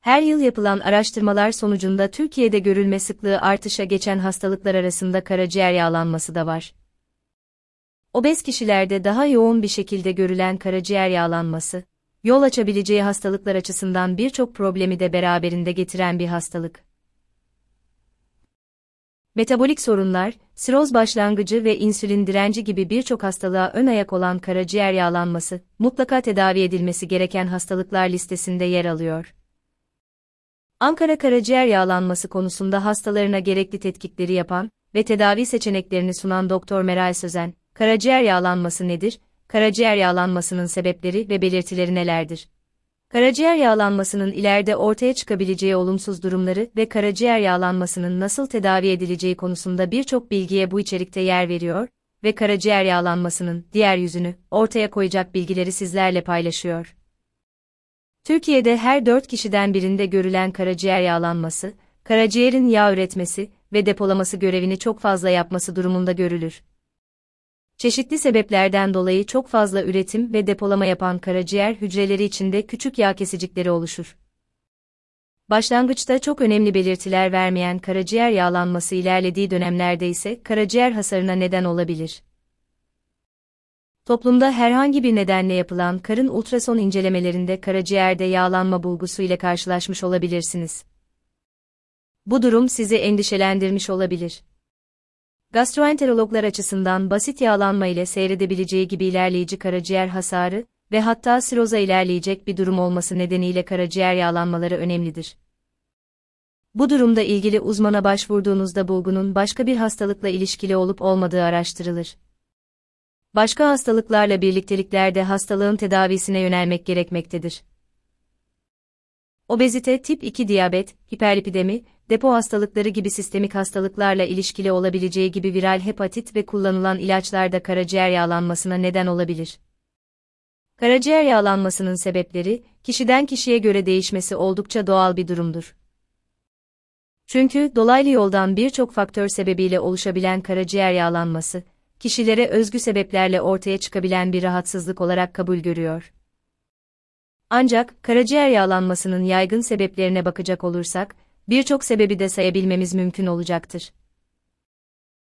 Her yıl yapılan araştırmalar sonucunda Türkiye'de görülme sıklığı artışa geçen hastalıklar arasında karaciğer yağlanması da var. Obez kişilerde daha yoğun bir şekilde görülen karaciğer yağlanması, yol açabileceği hastalıklar açısından birçok problemi de beraberinde getiren bir hastalık. Metabolik sorunlar, siroz başlangıcı ve insülin direnci gibi birçok hastalığa ön ayak olan karaciğer yağlanması, mutlaka tedavi edilmesi gereken hastalıklar listesinde yer alıyor. Ankara karaciğer yağlanması konusunda hastalarına gerekli tetkikleri yapan ve tedavi seçeneklerini sunan Doktor Meral Sözen, karaciğer yağlanması nedir, karaciğer yağlanmasının sebepleri ve belirtileri nelerdir? Karaciğer yağlanmasının ileride ortaya çıkabileceği olumsuz durumları ve karaciğer yağlanmasının nasıl tedavi edileceği konusunda birçok bilgiye bu içerikte yer veriyor ve karaciğer yağlanmasının diğer yüzünü ortaya koyacak bilgileri sizlerle paylaşıyor. Türkiye'de her 4 kişiden birinde görülen karaciğer yağlanması, karaciğerin yağ üretmesi ve depolaması görevini çok fazla yapması durumunda görülür. Çeşitli sebeplerden dolayı çok fazla üretim ve depolama yapan karaciğer hücreleri içinde küçük yağ kesicikleri oluşur. Başlangıçta çok önemli belirtiler vermeyen karaciğer yağlanması ilerlediği dönemlerde ise karaciğer hasarına neden olabilir. Toplumda herhangi bir nedenle yapılan karın ultrason incelemelerinde karaciğerde yağlanma bulgusu ile karşılaşmış olabilirsiniz. Bu durum sizi endişelendirmiş olabilir. Gastroenterologlar açısından basit yağlanma ile seyredebileceği gibi ilerleyici karaciğer hasarı ve hatta siroza ilerleyecek bir durum olması nedeniyle karaciğer yağlanmaları önemlidir. Bu durumda ilgili uzmana başvurduğunuzda bulgunun başka bir hastalıkla ilişkili olup olmadığı araştırılır. Başka hastalıklarla birlikteliklerde hastalığın tedavisine yönelmek gerekmektedir. Obezite, tip 2 diyabet, hiperlipidemi, depo hastalıkları gibi sistemik hastalıklarla ilişkili olabileceği gibi viral hepatit ve kullanılan ilaçlarda karaciğer yağlanmasına neden olabilir. Karaciğer yağlanmasının sebepleri, kişiden kişiye göre değişmesi oldukça doğal bir durumdur. Çünkü dolaylı yoldan birçok faktör sebebiyle oluşabilen karaciğer yağlanması, kişilere özgü sebeplerle ortaya çıkabilen bir rahatsızlık olarak kabul görüyor. Ancak karaciğer yağlanmasının yaygın sebeplerine bakacak olursak, birçok sebebi de sayabilmemiz mümkün olacaktır.